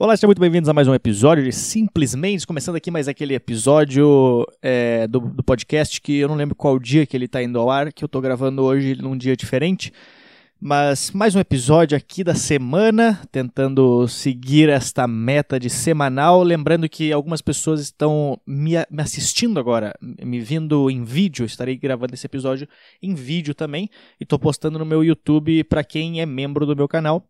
Olá, sejam muito bem-vindos a mais um episódio de Simplesmente, começando aqui mais aquele episódio é, do, do, podcast que eu não lembro qual dia que ele está indo ao ar, que eu estou gravando hoje num dia diferente, mas mais um episódio aqui da semana, tentando seguir esta meta de semanal, lembrando que algumas pessoas estão me, me assistindo agora, me vindo em vídeo, estarei gravando esse episódio em vídeo também, e estou postando no meu YouTube para quem é membro do meu canal,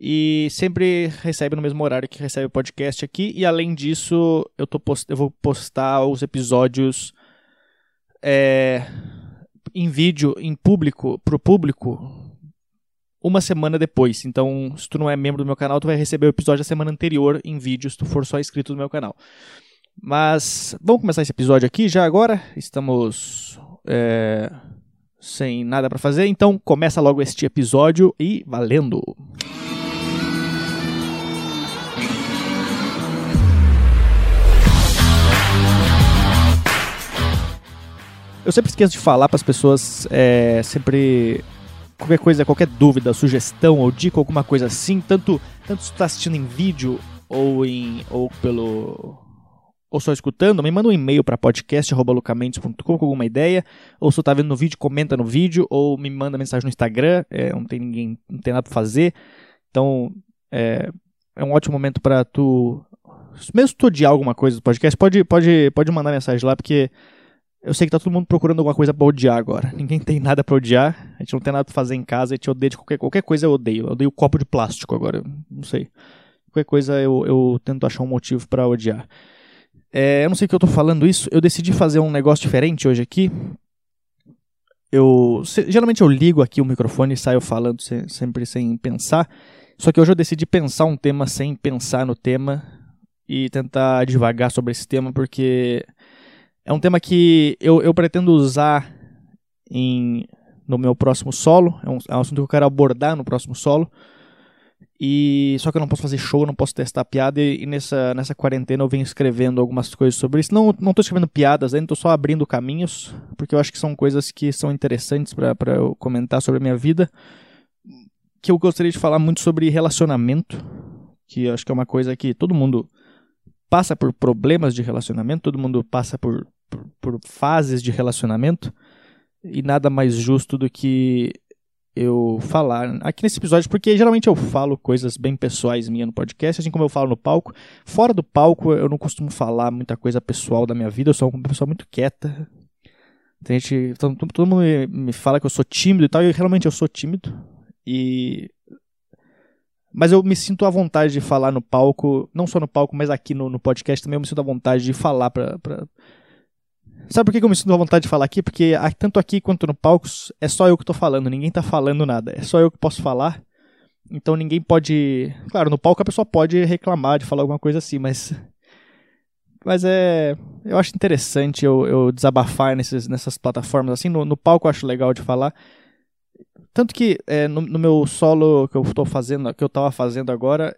e sempre recebe no mesmo horário que recebe o podcast aqui. E além disso, eu, tô post... eu vou postar os episódios é... em vídeo, em público, pro público, uma semana depois. Então, se tu não é membro do meu canal, tu vai receber o episódio da semana anterior em vídeo, se tu for só inscrito no meu canal. Mas vamos começar esse episódio aqui já agora. Estamos é... sem nada para fazer, então começa logo este episódio e valendo! Eu sempre esqueço de falar para as pessoas, é, sempre qualquer coisa, qualquer dúvida, sugestão ou dica, alguma coisa assim, tanto tanto está assistindo em vídeo ou em ou pelo ou só escutando, me manda um e-mail para podcast@lucamentos.com com alguma ideia, ou se está vendo no vídeo, comenta no vídeo, ou me manda mensagem no Instagram, é, não tem ninguém, não tem nada para fazer. Então, é, é um ótimo momento para tu mesmo tu odiar alguma coisa do podcast, pode pode pode mandar mensagem lá porque eu sei que tá todo mundo procurando alguma coisa pra odiar agora. Ninguém tem nada pra odiar. A gente não tem nada pra fazer em casa. A gente odeia de qualquer, qualquer coisa eu odeio. Eu odeio copo de plástico agora. Não sei. Qualquer coisa eu, eu tento achar um motivo para odiar. É, eu não sei que eu tô falando isso. Eu decidi fazer um negócio diferente hoje aqui. Eu geralmente eu ligo aqui o microfone e saio falando se, sempre sem pensar. Só que hoje eu decidi pensar um tema sem pensar no tema e tentar devagar sobre esse tema porque é um tema que eu, eu pretendo usar em, no meu próximo solo. É um, é um assunto que eu quero abordar no próximo solo. E só que eu não posso fazer show, não posso testar piada e, e, nessa, nessa quarentena eu venho escrevendo algumas coisas sobre isso. Não não tô escrevendo piadas ainda, tô só abrindo caminhos, porque eu acho que são coisas que são interessantes para eu comentar sobre a minha vida. Que eu gostaria de falar muito sobre relacionamento, que eu acho que é uma coisa que todo mundo passa por problemas de relacionamento, todo mundo passa por, por, por fases de relacionamento, e nada mais justo do que eu falar aqui nesse episódio, porque geralmente eu falo coisas bem pessoais minhas no podcast, assim como eu falo no palco. Fora do palco, eu não costumo falar muita coisa pessoal da minha vida, eu sou uma pessoa muito quieta. Tem gente, todo, todo mundo me fala que eu sou tímido e tal, e realmente eu sou tímido. E mas eu me sinto à vontade de falar no palco, não só no palco, mas aqui no, no podcast também eu me sinto à vontade de falar pra. Sabe por que eu me sinto à vontade de falar aqui? Porque tanto aqui quanto no palco é só eu que tô falando, ninguém tá falando nada. É só eu que posso falar. Então ninguém pode. Claro, no palco a pessoa pode reclamar de falar alguma coisa assim, mas. Mas é. Eu acho interessante eu, eu desabafar nesses, nessas plataformas assim. No, no palco eu acho legal de falar. Tanto que é, no, no, meu solo que eu tô fazendo, que eu tava fazendo agora,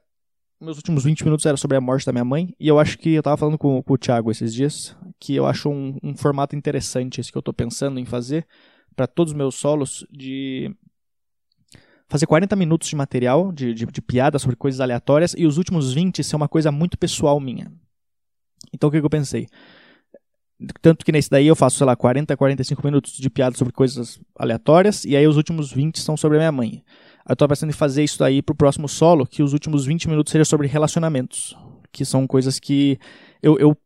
meus últimos 20 minutos era sobre a morte da minha mãe, e eu acho que eu tava falando com, com o Thiago esses dias, que eu acho um, um formato interessante esse que eu tô pensando em fazer para todos os meus solos de fazer 40 minutos de material, de, de, de piada sobre coisas aleatórias, e os últimos 20 ser uma coisa muito pessoal minha. Então o que, que eu pensei? Tanto que nesse daí eu faço, sei lá, 40, 45 minutos de piada sobre coisas aleatórias, e aí os últimos 20 são sobre a minha mãe. Eu tô pensando em fazer isso daí pro próximo solo, que os últimos 20 minutos seja sobre relacionamentos. Que são coisas que eu, eu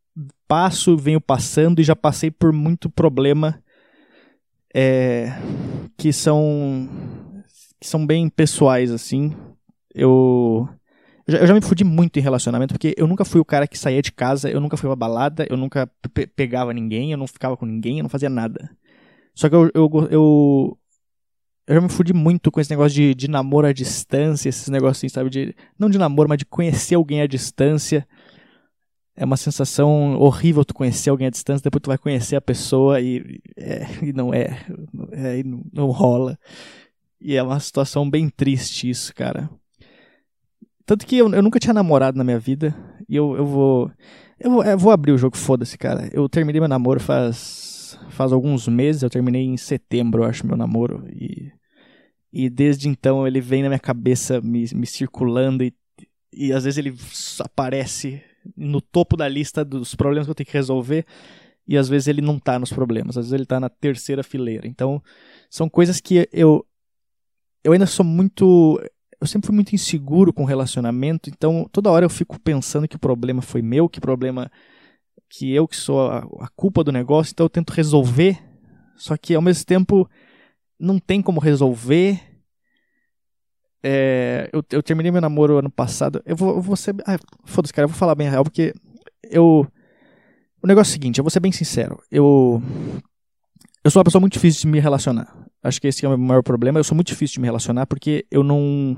passo, venho passando e já passei por muito problema é, que são que são bem pessoais, assim. Eu eu já, me fudi muito em relacionamento, porque eu nunca fui o cara que saía de casa, eu nunca fui pra balada, eu nunca pe pegava ninguém, eu não ficava com ninguém, eu não fazia nada. Só que eu, eu, eu, eu já me fudi muito com esse negócio de, de namoro à distância, esses negócios assim, sabe? De, não de namoro, mas de conhecer alguém à distância. É uma sensação horrível tu conhecer alguém à distância, depois tu vai conhecer a pessoa e, é, e não é, é não, não rola. E é uma situação bem triste isso, cara. Tanto que eu, eu nunca tinha namorado na minha vida. E eu, eu vou. Eu vou, eu vou abrir o jogo, foda-se, cara. Eu terminei meu namoro faz. Faz alguns meses. Eu terminei em setembro, eu acho, meu namoro. E. E desde então ele vem na minha cabeça me, me circulando e e às vezes ele aparece no topo da lista dos problemas que eu tenho que resolver e às vezes ele não tá nos problemas, às vezes ele tá na terceira fileira. Então, são coisas que eu eu ainda sou muito eu sempre fui muito inseguro com relacionamento, então toda hora eu fico pensando que o problema foi meu, que o problema que eu que sou a, a culpa do negócio, então eu tento resolver, só que ao mesmo tempo não tem como resolver. É, eu, eu terminei meu namoro ano passado. Eu vou, eu vou ser. Ah, Foda-se, cara, eu vou falar bem real, porque eu. O negócio é o seguinte, eu vou ser bem sincero. Eu. Eu sou uma pessoa muito difícil de me relacionar. Acho que esse é o meu maior problema. Eu sou muito difícil de me relacionar porque eu não.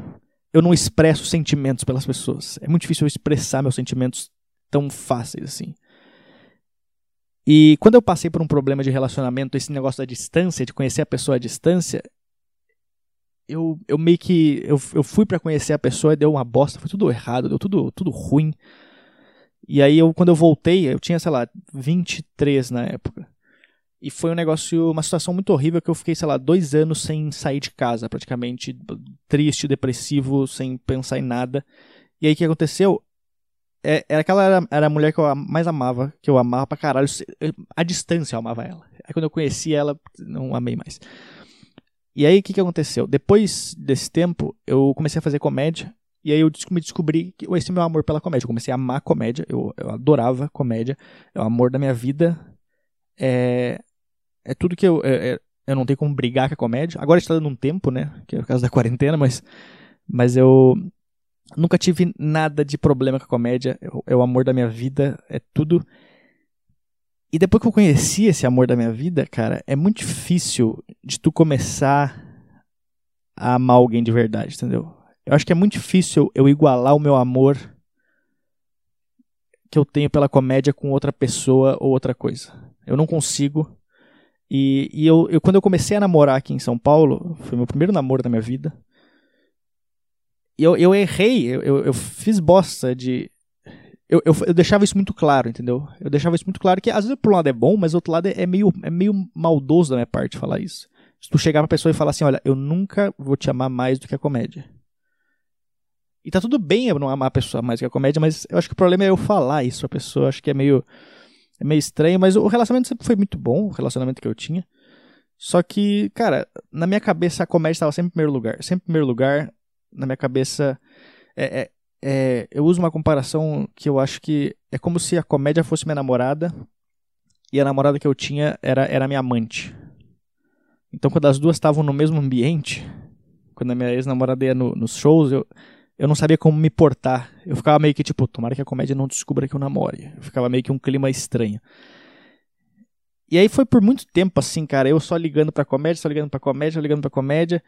Eu não expresso sentimentos pelas pessoas. É muito difícil eu expressar meus sentimentos tão fáceis assim. E quando eu passei por um problema de relacionamento, esse negócio da distância, de conhecer a pessoa à distância, eu, eu meio que. Eu, eu fui para conhecer a pessoa e deu uma bosta, foi tudo errado, deu tudo, tudo ruim. E aí, eu, quando eu voltei, eu tinha, sei lá, 23 na época. E foi um negócio, uma situação muito horrível que eu fiquei, sei lá, dois anos sem sair de casa, praticamente triste, depressivo, sem pensar em nada. E aí o que aconteceu? É, era aquela era, era a mulher que eu mais amava, que eu amava pra caralho. A distância eu amava ela. Aí quando eu conheci ela, não amei mais. E aí o que, que aconteceu? Depois desse tempo, eu comecei a fazer comédia. E aí eu me descobri que esse é meu amor pela comédia. Eu comecei a amar comédia. Eu, eu adorava comédia. É o amor da minha vida. É, é tudo que eu. É, é, eu não tenho como brigar com a comédia. Agora está dando um tempo, né? Que é o caso da quarentena, mas. Mas eu Nunca tive nada de problema com a comédia. É o amor da minha vida, é tudo. E depois que eu conheci esse amor da minha vida, cara, é muito difícil de tu começar a amar alguém de verdade, entendeu? Eu acho que é muito difícil eu igualar o meu amor que eu tenho pela comédia com outra pessoa ou outra coisa. Eu não consigo. E, e eu, eu, quando eu comecei a namorar aqui em São Paulo, foi meu primeiro namoro da minha vida eu, eu errei, eu, eu, fiz bosta de. Eu, eu, eu, deixava isso muito claro, entendeu? Eu deixava isso muito claro que às vezes por um lado é bom, mas outro lado é, meio, é meio maldoso da minha parte falar isso. Se tu chegar pra pessoa e falar assim, olha, eu nunca vou te amar mais do que a comédia. E tá tudo bem eu não amar a pessoa mais do que a comédia, mas eu acho que o problema é eu falar isso a pessoa. Acho que é meio, é meio estranho, mas o relacionamento sempre foi muito bom, o relacionamento que eu tinha. Só que, cara, na minha cabeça a comédia estava sempre em primeiro lugar. Sempre em primeiro lugar na minha cabeça. É, é, é, eu uso uma comparação que eu acho que é como se a comédia fosse minha namorada e a namorada que eu tinha era, era minha amante. Então, quando as duas estavam no mesmo ambiente, quando a minha ex-namorada ia no, nos shows, eu, eu não sabia como me portar. Eu ficava meio que tipo, tomara que a comédia não descubra que eu namore. Eu ficava meio que um clima estranho. E aí foi por muito tempo assim, cara, eu só ligando pra comédia, só ligando pra comédia, só ligando pra comédia.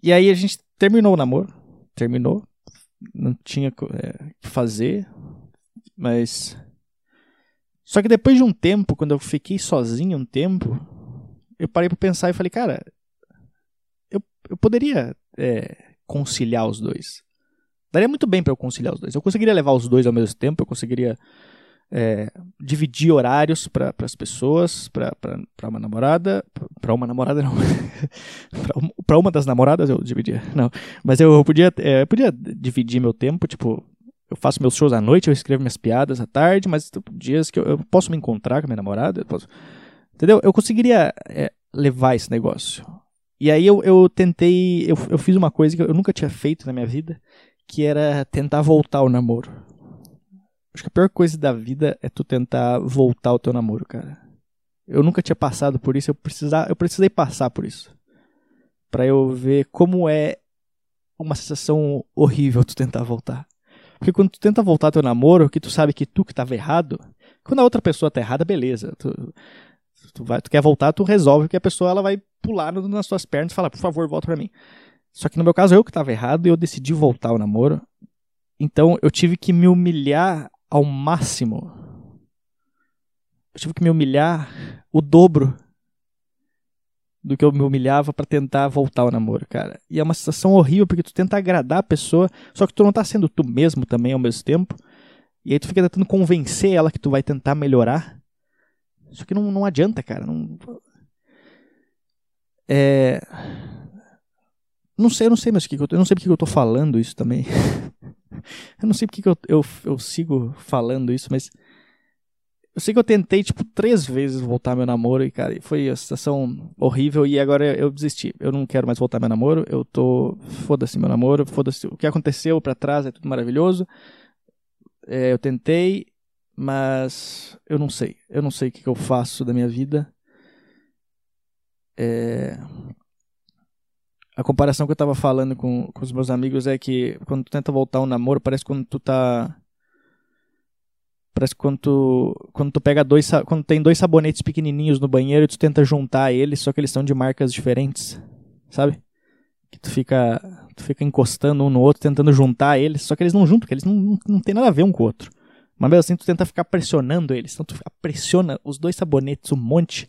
E aí a gente terminou o namoro. Terminou. Não tinha o é, que fazer. Mas. Só que depois de um tempo, quando eu fiquei sozinho um tempo, eu parei para pensar e falei, cara, eu, eu poderia é, conciliar os dois. Daria muito bem para eu conciliar os dois. Eu conseguiria levar os dois ao mesmo tempo, eu conseguiria é, dividir horários para as pessoas, para uma namorada, para uma namorada não, para uma das namoradas eu dividia, não, mas eu podia, é, eu podia dividir meu tempo, tipo, eu faço meus shows à noite, eu escrevo minhas piadas à tarde, mas tipo, dias que eu, eu, posso me encontrar com a minha namorada, posso, entendeu? Eu conseguiria é, levar esse negócio. E aí eu, eu tentei, eu, eu fiz uma coisa que eu nunca tinha feito na minha vida, que era tentar voltar ao namoro. Acho que a pior coisa da vida é tu tentar voltar ao teu namoro, cara. Eu nunca tinha passado por isso, eu, precisar, eu precisei passar por isso. para eu ver como é uma sensação horrível tu tentar voltar. Porque quando tu tenta voltar ao teu namoro, que tu sabe que tu que estava errado, quando a outra pessoa tá errada, beleza. Tu, tu, vai, tu quer voltar, tu resolve, porque a pessoa ela vai pular nas tuas pernas e falar, por favor, volta pra mim. Só que no meu caso, eu que estava errado e eu decidi voltar ao namoro. Então eu tive que me humilhar ao máximo. Eu tive que me humilhar o dobro do que eu me humilhava para tentar voltar ao namoro, cara. E é uma sensação horrível porque tu tenta agradar a pessoa, só que tu não tá sendo tu mesmo também ao mesmo tempo. E aí tu fica tentando convencer ela que tu vai tentar melhorar. Só que não, não adianta, cara. Não... É... Não sei, eu não sei mais o que, eu, eu não sei porque eu tô falando isso também. eu não sei porque que eu, eu, eu sigo falando isso, mas eu sei que eu tentei, tipo, três vezes voltar meu namoro e, cara, foi a situação horrível e agora eu desisti. Eu não quero mais voltar meu namoro, eu tô. Foda-se meu namoro, foda-se o que aconteceu pra trás, é tudo maravilhoso. É, eu tentei, mas eu não sei. Eu não sei o que, que eu faço da minha vida. É... A comparação que eu tava falando com, com os meus amigos é que quando tu tenta voltar um namoro, parece quando tu tá. Parece quando tu, quando tu pega dois. Quando tem dois sabonetes pequenininhos no banheiro e tu tenta juntar eles, só que eles são de marcas diferentes. Sabe? Que tu fica. Tu fica encostando um no outro, tentando juntar eles, só que eles não juntam, porque eles não, não, não tem nada a ver um com o outro. Mas mesmo assim, tu tenta ficar pressionando eles. Então tu pressiona os dois sabonetes um monte,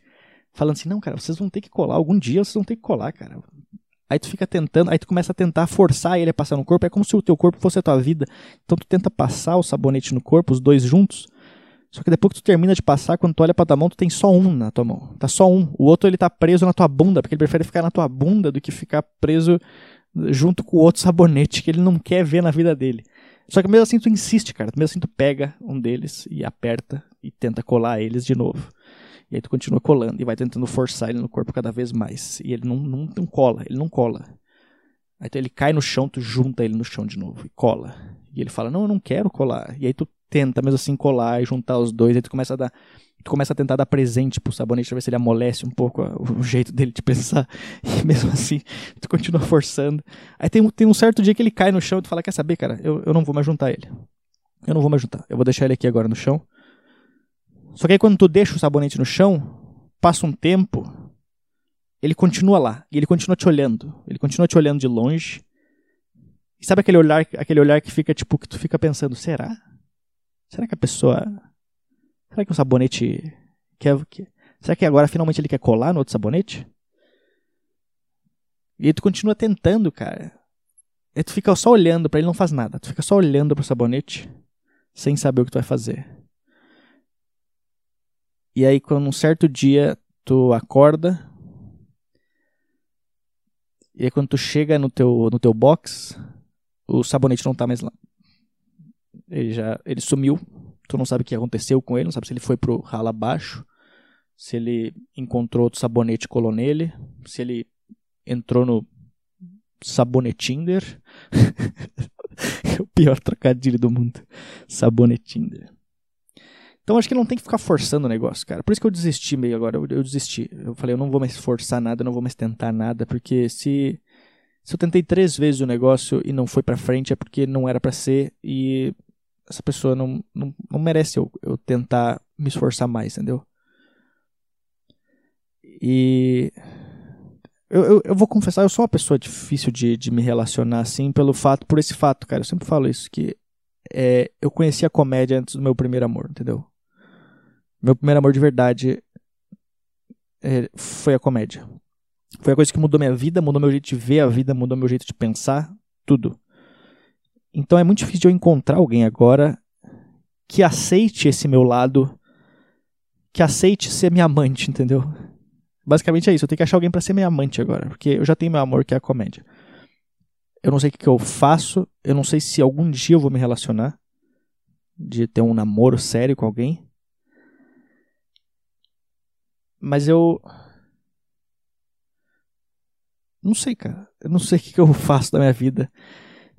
falando assim: não, cara, vocês vão ter que colar. Algum dia vocês vão ter que colar, cara. Aí tu fica tentando, aí tu começa a tentar forçar ele a passar no corpo. É como se o teu corpo fosse a tua vida. Então tu tenta passar o sabonete no corpo, os dois juntos. Só que depois que tu termina de passar, quando tu olha pra tua mão, tu tem só um na tua mão. Tá só um. O outro ele tá preso na tua bunda, porque ele prefere ficar na tua bunda do que ficar preso junto com o outro sabonete que ele não quer ver na vida dele. Só que mesmo assim tu insiste, cara. Mesmo assim tu pega um deles e aperta e tenta colar eles de novo. E aí tu continua colando e vai tentando forçar ele no corpo cada vez mais. E ele não, não, não cola, ele não cola. Aí então ele cai no chão, tu junta ele no chão de novo e cola. E ele fala, não, eu não quero colar. E aí tu tenta mesmo assim colar e juntar os dois. Aí tu começa a dar. Tu começa a tentar dar presente pro sabonete pra ver se ele amolece um pouco o jeito dele de pensar. E mesmo assim, tu continua forçando. Aí tem, tem um certo dia que ele cai no chão e tu fala, quer saber, cara, eu, eu não vou mais juntar ele. Eu não vou mais juntar. Eu vou deixar ele aqui agora no chão. Só que aí quando tu deixa o sabonete no chão, passa um tempo, ele continua lá. E ele continua te olhando. Ele continua te olhando de longe. E sabe aquele olhar, aquele olhar que fica tipo que tu fica pensando, será? Será que a pessoa Será que o sabonete quer Será que agora finalmente ele quer colar no outro sabonete? E aí tu continua tentando, cara. E tu fica só olhando para ele não faz nada. Tu fica só olhando pro sabonete sem saber o que tu vai fazer. E aí, quando um certo dia tu acorda, e aí quando tu chega no teu, no teu box, o sabonete não tá mais lá. Ele já ele sumiu. Tu não sabe o que aconteceu com ele, não sabe se ele foi pro ralo abaixo, se ele encontrou outro sabonete e colou nele, se ele entrou no sabonetinder. é o pior trocadilho do mundo. Sabonetinder. Então acho que não tem que ficar forçando o negócio, cara. Por isso que eu desisti meio agora. Eu, eu, desisti. Eu falei, eu não vou mais forçar nada, eu não vou mais tentar nada, porque se se eu tentei três vezes o negócio e não foi para frente é porque não era para ser e essa pessoa não, não, não merece eu, eu tentar me esforçar mais, entendeu? E eu, eu, eu, vou confessar, eu sou uma pessoa difícil de, de me relacionar assim pelo fato, por esse fato, cara. Eu sempre falo isso, que é, eu conheci a comédia antes do meu primeiro amor, entendeu? Meu primeiro amor de verdade é, foi a comédia. Foi a coisa que mudou minha vida, mudou meu jeito de ver a vida, mudou meu jeito de pensar, tudo. Então é muito difícil de eu encontrar alguém agora que aceite esse meu lado, que aceite ser minha amante, entendeu? Basicamente é isso, eu tenho que achar alguém para ser minha amante agora, porque eu já tenho meu amor que é a comédia. Eu não sei o que eu faço, eu não sei se algum dia eu vou me relacionar, de ter um namoro sério com alguém. Mas eu. Não sei, cara. Eu não sei o que eu faço da minha vida.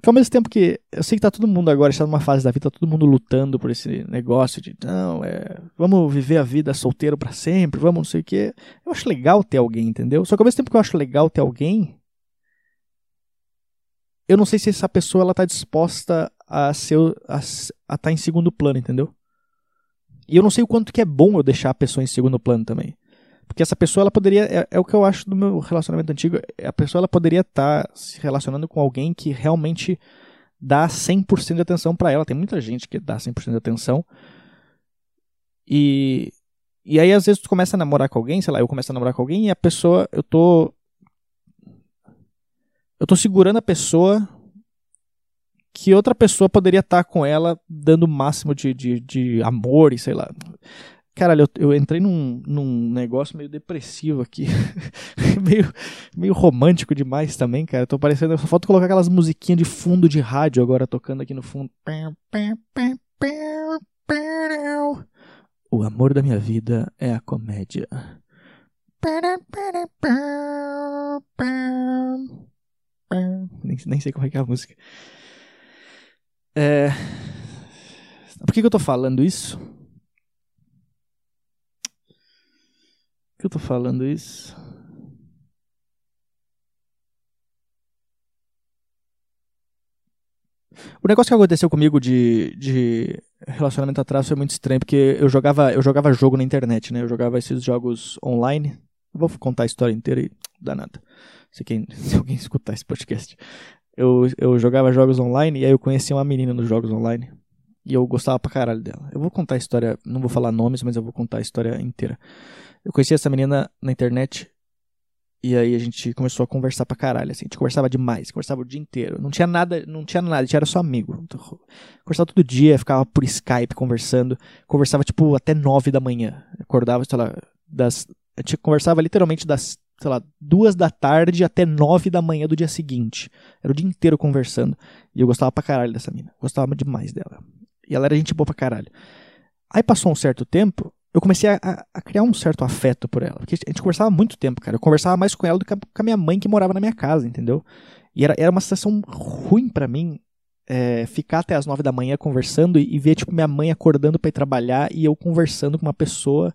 Porque ao mesmo tempo que eu sei que tá todo mundo agora, está numa fase da vida, tá todo mundo lutando por esse negócio de, não, é, vamos viver a vida solteiro para sempre, vamos não sei o quê. Eu acho legal ter alguém, entendeu? Só que ao mesmo tempo que eu acho legal ter alguém, eu não sei se essa pessoa ela tá disposta a ser a, estar tá em segundo plano, entendeu? E eu não sei o quanto que é bom eu deixar a pessoa em segundo plano também. Porque essa pessoa, ela poderia. É, é o que eu acho do meu relacionamento antigo. A pessoa, ela poderia estar tá se relacionando com alguém que realmente dá 100% de atenção para ela. Tem muita gente que dá 100% de atenção. E. E aí, às vezes, tu começa a namorar com alguém, sei lá, eu começo a namorar com alguém e a pessoa, eu tô. Eu tô segurando a pessoa que outra pessoa poderia estar tá com ela dando o máximo de, de, de amor e sei lá. Caralho, eu, eu entrei num, num negócio meio depressivo aqui. meio, meio romântico demais também, cara. Tô parecendo. Só falta colocar aquelas musiquinhas de fundo de rádio agora tocando aqui no fundo. O amor da minha vida é a comédia. Nem, nem sei como é que é a música. É... Por que, que eu tô falando isso? Que eu tô falando isso? O negócio que aconteceu comigo de, de relacionamento atrás foi muito estranho, porque eu jogava, eu jogava jogo na internet, né? Eu jogava esses jogos online. vou contar a história inteira e dá nada. Se, quem, se alguém escutar esse podcast. Eu, eu jogava jogos online e aí eu conheci uma menina nos jogos online. E eu gostava pra caralho dela. Eu vou contar a história, não vou falar nomes, mas eu vou contar a história inteira. Eu conheci essa menina na internet e aí a gente começou a conversar pra caralho, assim. A gente conversava demais, conversava o dia inteiro. Não tinha nada, não tinha nada, a gente era só amigo. Conversava todo dia, ficava por Skype conversando. Conversava, tipo, até nove da manhã. Acordava, sei lá, das... A gente conversava literalmente das, sei lá, duas da tarde até nove da manhã do dia seguinte. Era o dia inteiro conversando. E eu gostava pra caralho dessa mina. Gostava demais dela. E ela era gente boa pra caralho. Aí passou um certo tempo, eu comecei a, a, criar um certo afeto por ela. Porque a gente conversava muito tempo, cara. Eu conversava mais com ela do que com a minha mãe que morava na minha casa, entendeu? E era, era uma sensação ruim para mim é, ficar até as nove da manhã conversando e, e ver, tipo, minha mãe acordando para ir trabalhar e eu conversando com uma pessoa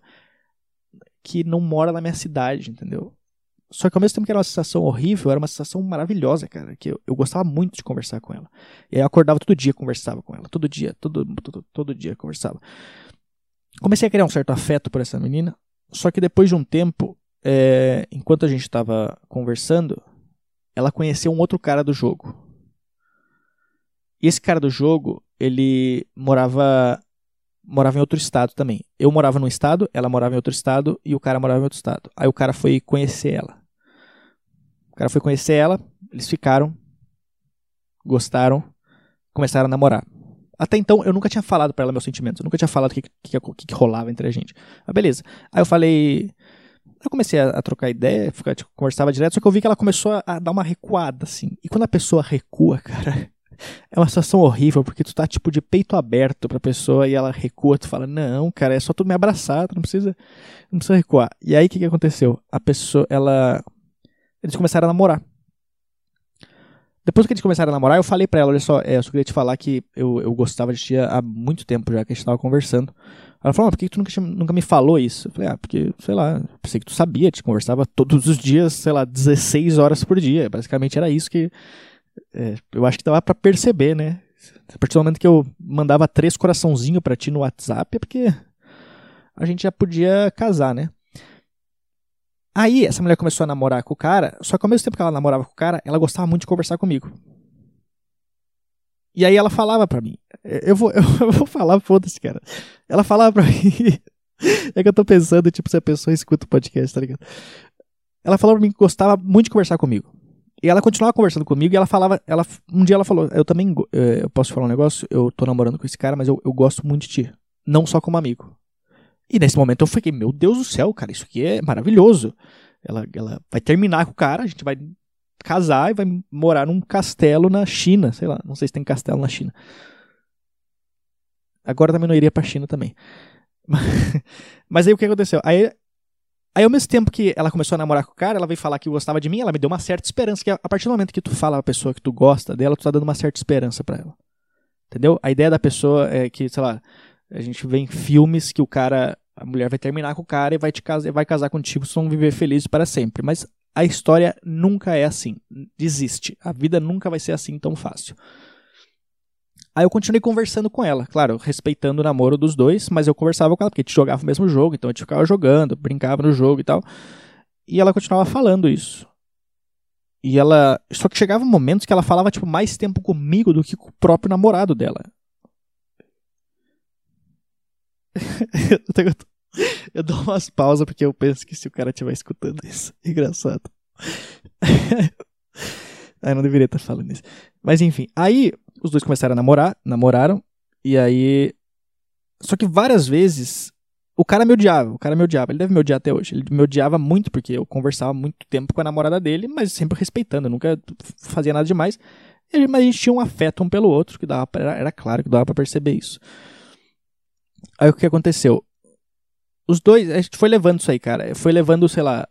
que não mora na minha cidade, entendeu? Só que ao mesmo tempo que era uma sensação horrível, era uma sensação maravilhosa, cara. Que eu, eu gostava muito de conversar com ela. E aí eu acordava todo dia, conversava com ela. Todo dia, todo, todo, todo dia conversava comecei a criar um certo afeto por essa menina. Só que depois de um tempo, é, enquanto a gente estava conversando, ela conheceu um outro cara do jogo. E esse cara do jogo, ele morava morava em outro estado também. Eu morava num estado, ela morava em outro estado e o cara morava em outro estado. Aí o cara foi conhecer ela. O cara foi conhecer ela, eles ficaram, gostaram, começaram a namorar. Até então, eu nunca tinha falado para ela meus sentimentos. Eu nunca tinha falado o que, que, que, que, rolava entre a gente. Mas beleza. Aí eu falei. Eu comecei a, a trocar ideia, ficar, tipo, conversava direto, só que eu vi que ela começou a, a, dar uma recuada, assim. E quando a pessoa recua, cara, é uma situação horrível, porque tu tá, tipo, de peito aberto pra pessoa e ela recua, tu fala, não, cara, é só tu me abraçar, tu não precisa, não precisa recuar. E aí, o que que aconteceu? A pessoa, ela... Eles começaram a namorar. Depois que eles começaram a namorar, eu falei pra ela, olha só, é, eu só queria te falar que eu, eu gostava de ti há muito tempo já que a gente tava conversando. Ela falou, ah, por que tu nunca, nunca me falou isso? Eu falei, ah, porque, sei lá, pensei que tu sabia, te conversava todos os dias, sei lá, 16 horas por dia. Basicamente era isso que é, eu acho que dava pra perceber, né? A partir do momento que eu mandava três coraçãozinhos pra ti no WhatsApp, é porque a gente já podia casar, né? Aí, essa mulher começou a namorar com o cara, só que ao mesmo tempo que ela namorava com o cara, ela gostava muito de conversar comigo. E aí ela falava pra mim, eu vou, eu vou falar, foda-se, cara. Ela falava pra mim, é que eu tô pensando, tipo, se a pessoa escuta o podcast, tá ligado? Ela falava pra mim que gostava muito de conversar comigo. E ela continuava conversando comigo e ela falava, ela, um dia ela falou, eu também, eh, eu posso falar um negócio, eu tô namorando com esse cara, mas eu, eu gosto muito de ti. Não só como amigo. E nesse momento eu fiquei, meu Deus do céu, cara, isso aqui é maravilhoso. Ela, ela vai terminar com o cara, a gente vai casar e vai morar num castelo na China, sei lá, não sei se tem castelo na China. Agora também não iria pra China também. Mas aí o que aconteceu? Aí, aí ao mesmo tempo que ela começou a namorar com o cara, ela veio falar que gostava de mim, ela me deu uma certa esperança, que a partir do momento que tu fala a pessoa que tu gosta dela, tu tá dando uma certa esperança para ela. Entendeu? A ideia da pessoa é que, sei lá, a gente vê em filmes que o cara, a mulher vai terminar com o cara e vai te casar, vai casar contigo, vocês vão viver felizes para sempre. Mas a história nunca é assim. Desiste. A vida nunca vai ser assim tão fácil. Aí eu continuei conversando com ela, claro, respeitando o namoro dos dois, mas eu conversava com ela porque a gente jogava o mesmo jogo, então a gente ficava jogando, brincava no jogo e tal. E ela continuava falando isso. E ela. Só que chegava momentos que ela falava, tipo, mais tempo comigo do que com o próprio namorado dela. eu dou umas pausas porque eu penso que se o cara estiver escutando isso. Engraçado. aí não deveria estar falando isso. Mas enfim, aí os dois começaram a namorar, namoraram, e aí. Só que várias vezes o cara me odiava, o cara me odiava. Ele deve me odiar até hoje. Ele me odiava muito porque eu conversava muito tempo com a namorada dele, mas sempre respeitando, nunca fazia nada demais. Mas a gente tinha um afeto um pelo outro, que dava pra, era claro que dava para perceber isso. Aí o que aconteceu? Os dois, a gente foi levando isso aí, cara. Foi levando, sei lá.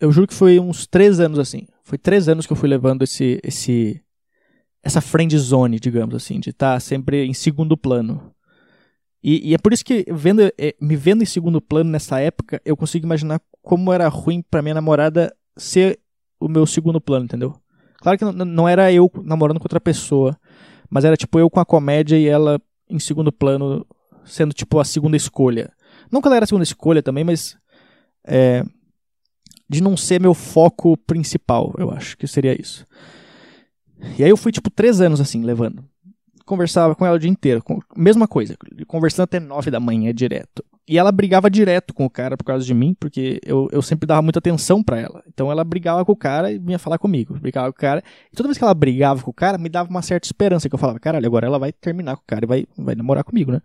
Eu juro que foi uns três anos assim. Foi três anos que eu fui levando esse. esse essa friend zone, digamos assim, de estar tá sempre em segundo plano. E, e, é por isso que, vendo, é, me vendo em segundo plano nessa época, eu consigo imaginar como era ruim para minha namorada ser o meu segundo plano, entendeu? Claro que não, não era eu namorando com outra pessoa, mas era tipo eu com a comédia e ela em segundo plano, sendo tipo a segunda escolha. Não que ela era a segunda escolha também, mas é, de não ser meu foco principal, eu acho que seria isso. E aí eu fui tipo três anos assim, levando conversava com ela o dia inteiro. Com, mesma coisa, conversando até nove da manhã direto. E ela brigava direto com o cara por causa de mim, porque eu, eu sempre dava muita atenção para ela. Então ela brigava com o cara e vinha falar comigo. Brigava com o cara. E toda vez que ela brigava com o cara, me dava uma certa esperança. Que eu falava, caralho, agora ela vai terminar com o cara e vai, vai namorar comigo, né?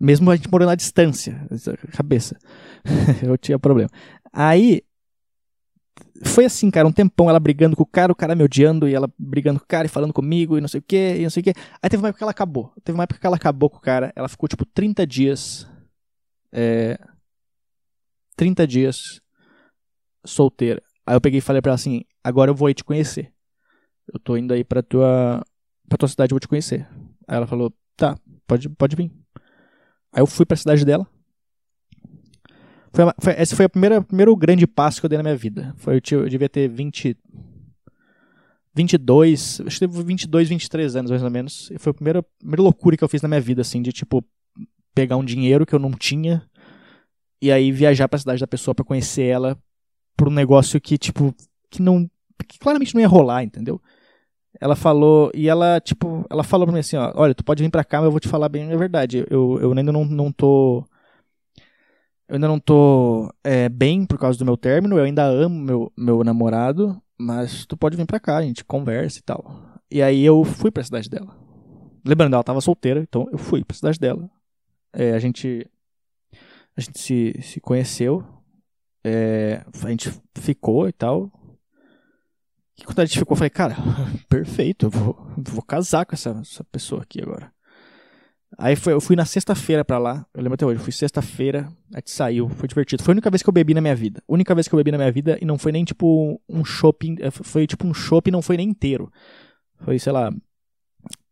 Mesmo a gente morando à distância. Cabeça. eu tinha problema. Aí foi assim, cara, um tempão ela brigando com o cara, o cara me odiando, e ela brigando com o cara e falando comigo, e não sei o que, e não sei o que. Aí teve uma época que ela acabou. Teve uma época que ela acabou com o cara, ela ficou tipo 30 dias. É. 30 dias solteira. Aí eu peguei e falei pra ela assim: agora eu vou aí te conhecer. Eu tô indo aí pra tua, pra tua cidade, eu vou te conhecer. Aí ela falou: tá, pode, pode vir. Aí eu fui pra cidade dela. Foi, foi, esse foi o primeiro, grande passo que eu dei na minha vida. Foi, eu, eu devia ter 20, 22, acho que teve 22, 23 anos mais ou menos. E foi a primeira, primeira loucura que eu fiz na minha vida, assim, de tipo, pegar um dinheiro que eu não tinha e aí viajar pra cidade da pessoa para conhecer ela por um negócio que, tipo, que não. que claramente não ia rolar, entendeu? Ela falou, e ela, tipo, ela falou pra mim assim, ó, olha, tu pode vir pra cá, mas eu vou te falar bem a verdade. Eu, eu ainda não, não tô eu ainda não tô é, bem por causa do meu término, eu ainda amo meu, meu namorado, mas tu pode vir pra cá, a gente conversa e tal. E aí eu fui pra cidade dela. Lembrando, ela tava solteira, então eu fui pra cidade dela. É, a gente a gente se, se conheceu, é, a gente ficou e tal. E quando a gente ficou, eu falei, cara, perfeito, eu vou, vou casar com essa, essa pessoa aqui agora. Aí foi, eu fui na sexta-feira pra lá, eu lembro até hoje, fui sexta-feira, a gente saiu, foi divertido. Foi a única vez que eu bebi na minha vida. Única vez que eu bebi na minha vida e não foi nem tipo um shopping, eh, foi tipo um shopping, não foi nem inteiro. Foi, sei lá,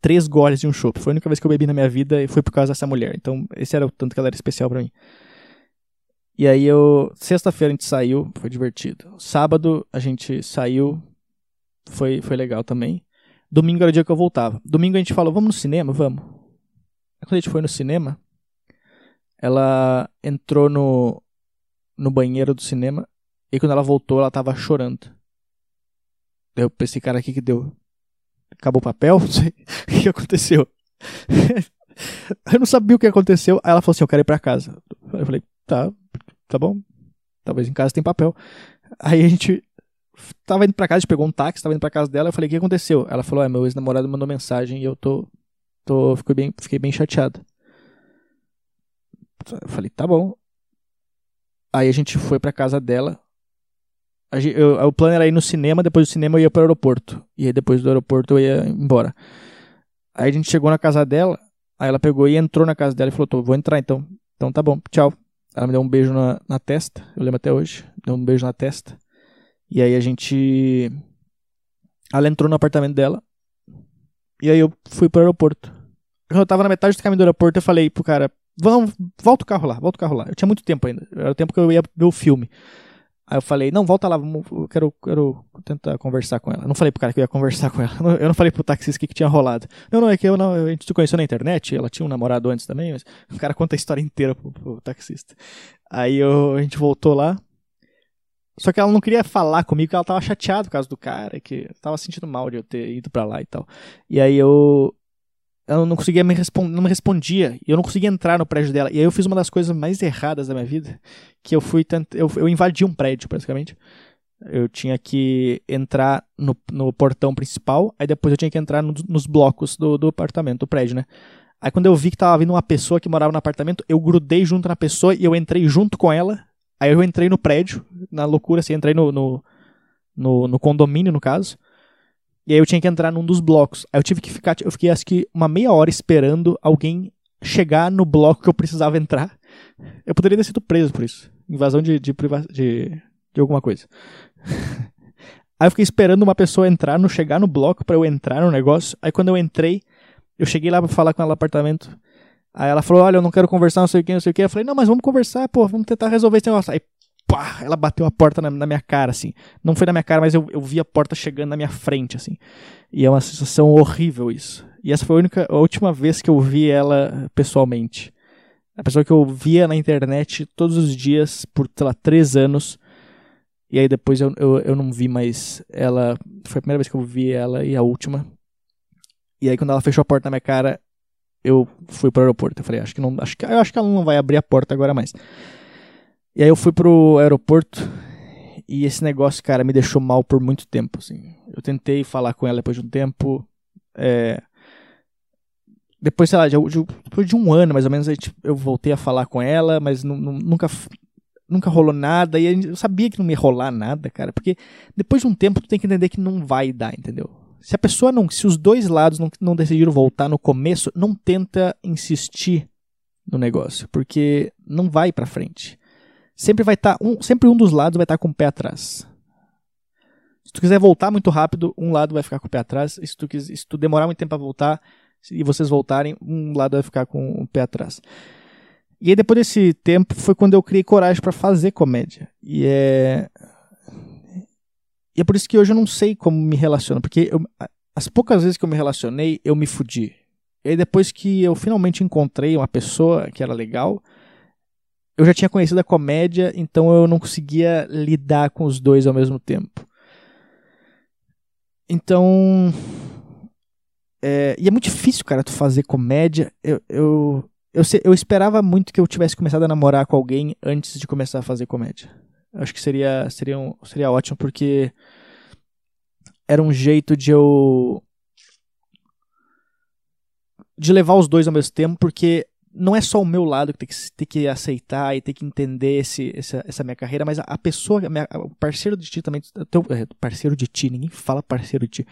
três goles de um chopp. Foi a única vez que eu bebi na minha vida e foi por causa dessa mulher. Então, esse era o tanto que ela era especial para mim. E aí eu, sexta-feira a gente saiu, foi divertido. Sábado a gente saiu, foi foi legal também. Domingo era o dia que eu voltava. Domingo a gente falou, vamos no cinema, vamos quando a gente foi no cinema, ela entrou no, no banheiro do cinema e quando ela voltou, ela tava chorando. Eu pensei, cara, o que que deu? Acabou o papel? Não sei. O que aconteceu? eu não sabia o que aconteceu. Aí ela falou assim, eu quero ir pra casa. Eu falei, tá, tá bom. Talvez em casa tem papel. Aí a gente tava indo pra casa, a gente pegou um táxi, tava indo pra casa dela. Eu falei, o que aconteceu? Ela falou, é, meu ex-namorado mandou mensagem e eu tô Tô, fiquei, bem, fiquei bem chateado. Eu falei, tá bom. Aí a gente foi pra casa dela. Gente, eu, o plano era ir no cinema, depois do cinema eu ia pro aeroporto. E aí depois do aeroporto eu ia embora. Aí a gente chegou na casa dela, aí ela pegou e entrou na casa dela e falou, vou entrar então. Então tá bom, tchau. Ela me deu um beijo na, na testa, eu lembro até hoje. Deu um beijo na testa. E aí a gente. Ela entrou no apartamento dela. E aí eu fui pro aeroporto. Quando eu tava na metade do caminho do aeroporto, eu falei pro cara, vamos, volta o carro lá, volta o carro lá. Eu tinha muito tempo ainda, era o tempo que eu ia ver o filme. Aí eu falei, não, volta lá, vamos, eu quero, quero tentar conversar com ela. Eu não falei pro cara que eu ia conversar com ela. Eu não falei pro taxista o que, que tinha rolado. Não, não, é que eu não, a gente se conheceu na internet, ela tinha um namorado antes também, mas o cara conta a história inteira pro, pro taxista. Aí eu, a gente voltou lá. Só que ela não queria falar comigo, porque ela tava chateada por causa do cara, que tava sentindo mal de eu ter ido pra lá e tal. E aí eu, ela não conseguia me responder, não me respondia, e eu não conseguia entrar no prédio dela. E aí eu fiz uma das coisas mais erradas da minha vida, que eu fui eu, eu invadi um prédio, praticamente. Eu tinha que entrar no, no portão principal, aí depois eu tinha que entrar no, nos blocos do, do apartamento, do prédio, né? Aí quando eu vi que tava vindo uma pessoa que morava no apartamento, eu grudei junto na pessoa e eu entrei junto com ela. Aí eu entrei no prédio, na loucura, assim, entrei no, no, no, no condomínio, no caso. E aí eu tinha que entrar num dos blocos. Aí eu tive que ficar, eu fiquei acho que uma meia hora esperando alguém chegar no bloco que eu precisava entrar. Eu poderia ter sido preso por isso. Invasão de, de, de, de alguma coisa. aí eu fiquei esperando uma pessoa entrar, no chegar no bloco para eu entrar no negócio. Aí quando eu entrei, eu cheguei lá pra falar com ela no apartamento. Aí ela falou: Olha, eu não quero conversar, não sei o que, não sei o que. Eu falei: Não, mas vamos conversar, pô, vamos tentar resolver esse negócio. Aí, pá, ela bateu a porta na, na minha cara, assim. Não foi na minha cara, mas eu, eu vi a porta chegando na minha frente, assim. E é uma sensação horrível isso. E essa foi a única, a última vez que eu vi ela pessoalmente. A pessoa que eu via na internet todos os dias por, sei lá, três anos. E aí depois eu, eu, eu não vi mais ela. Foi a primeira vez que eu vi ela e a última. E aí quando ela fechou a porta na minha cara, eu fui pro aeroporto. Eu falei, acho que não, acho que, eu acho que ela não vai abrir a porta agora mais. E aí eu fui pro aeroporto e esse negócio, cara, me deixou mal por muito tempo, assim. Eu tentei falar com ela depois de um tempo, é... depois, sei lá, de, de, depois de um ano, mais ou menos, eu voltei a falar com ela, mas nunca nunca rolou nada, e eu sabia que não ia rolar nada, cara, porque depois de um tempo tu tem que entender que não vai dar, entendeu? Se a pessoa não, se os dois lados não, não decidiram voltar no começo, não tenta insistir no negócio, porque não vai para frente. Sempre vai estar tá, um, sempre um dos lados vai estar tá com o pé atrás. Se tu quiser voltar muito rápido, um lado vai ficar com o pé atrás. Se tu, se tu demorar muito tempo para voltar e vocês voltarem, um lado vai ficar com o pé atrás. E aí depois desse tempo foi quando eu criei coragem para fazer comédia. E é e é por isso que hoje eu não sei como me relaciono, porque eu, as poucas vezes que eu me relacionei, eu me fudi. E aí depois que eu finalmente encontrei uma pessoa que era legal, eu já tinha conhecido a comédia, então eu não conseguia lidar com os dois ao mesmo tempo. Então. É, e é muito difícil, cara, tu fazer comédia. Eu, eu, eu, eu esperava muito que eu tivesse começado a namorar com alguém antes de começar a fazer comédia. Acho que seria, seria, seria ótimo, porque era um jeito de eu. de levar os dois ao mesmo tempo, porque não é só o meu lado que tem que, tem que aceitar e tem que entender esse, essa, essa minha carreira, mas a, a pessoa, a minha, o parceiro de ti também, teu, é, parceiro de ti, ninguém fala parceiro de ti.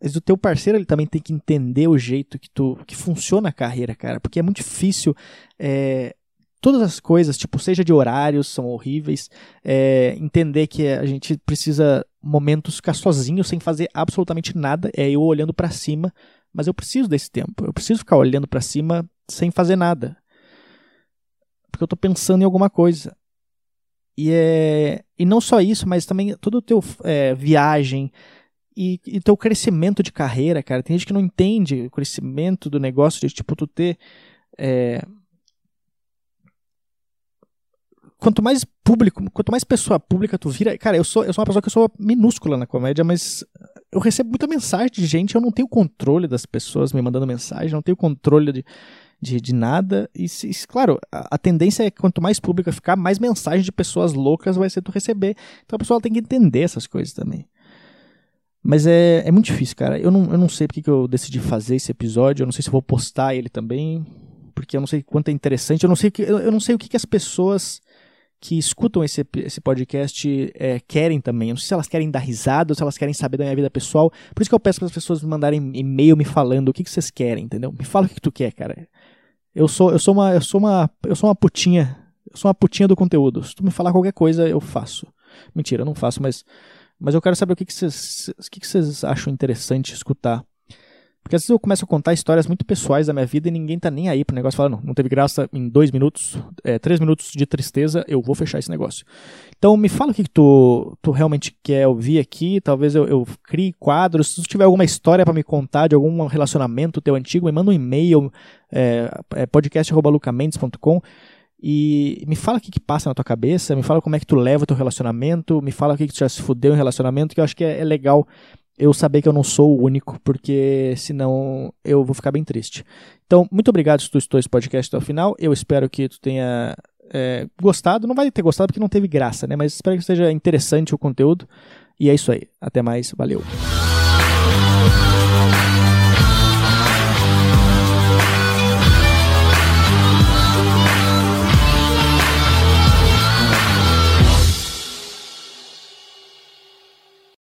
Mas o teu parceiro ele também tem que entender o jeito que tu que funciona a carreira, cara, porque é muito difícil é, todas as coisas, tipo, seja de horários, são horríveis. É, entender que a gente precisa momentos ficar sozinho, sem fazer absolutamente nada. É eu olhando para cima, mas eu preciso desse tempo. Eu preciso ficar olhando para cima sem fazer nada. Porque eu tô pensando em alguma coisa. E, é, e não só isso, mas também todo o teu é, viagem e, e teu crescimento de carreira, cara. Tem gente que não entende o crescimento do negócio de, tipo, tu ter... É, quanto mais público, quanto mais pessoa pública tu vira, cara, eu sou, eu sou uma pessoa que eu sou minúscula na comédia, mas eu recebo muita mensagem de gente, eu não tenho controle das pessoas me mandando mensagem, não tenho controle de, de, de nada. E, claro, a, a, tendência é que quanto mais pública ficar, mais mensagem de pessoas loucas vai ser tu receber. Então a pessoa tem que entender essas coisas também. Mas é, é muito difícil, cara. Eu não, eu não sei porque que eu decidi fazer esse episódio, eu não sei se vou postar ele também, porque eu não sei quanto é interessante, eu não sei, eu, eu não sei o que, que as pessoas que escutam esse, esse podcast é, querem também. Eu não sei se elas querem dar risada ou se elas querem saber da minha vida pessoal. Por isso que eu peço para as pessoas me mandarem e-mail me falando o que, que vocês querem, entendeu? Me fala o que, que tu quer, cara. Eu sou, eu sou uma, eu sou uma, eu sou uma putinha. Eu sou uma putinha do conteúdo. Se tu me falar qualquer coisa, eu faço. Mentira, eu não faço, mas, mas eu quero saber o que, que, vocês, o que, que vocês acham interessante escutar. Porque às vezes eu começo a contar histórias muito pessoais da minha vida e ninguém tá nem aí pro negócio. Fala, não, não teve graça em dois minutos, é, três minutos de tristeza, eu vou fechar esse negócio. Então me fala o que, que tu, tu realmente quer ouvir aqui. Talvez eu, eu crie quadros. Se tu tiver alguma história para me contar de algum relacionamento teu antigo, me manda um e-mail, é, é podcast.lucamendes.com e me fala o que, que passa na tua cabeça, me fala como é que tu leva o teu relacionamento, me fala o que, que tu já se fudeu em relacionamento, que eu acho que é, é legal eu saber que eu não sou o único, porque senão eu vou ficar bem triste. Então, muito obrigado se tu estou esse podcast até o final. Eu espero que tu tenha é, gostado. Não vai ter gostado porque não teve graça, né? Mas espero que seja interessante o conteúdo. E é isso aí. Até mais. Valeu.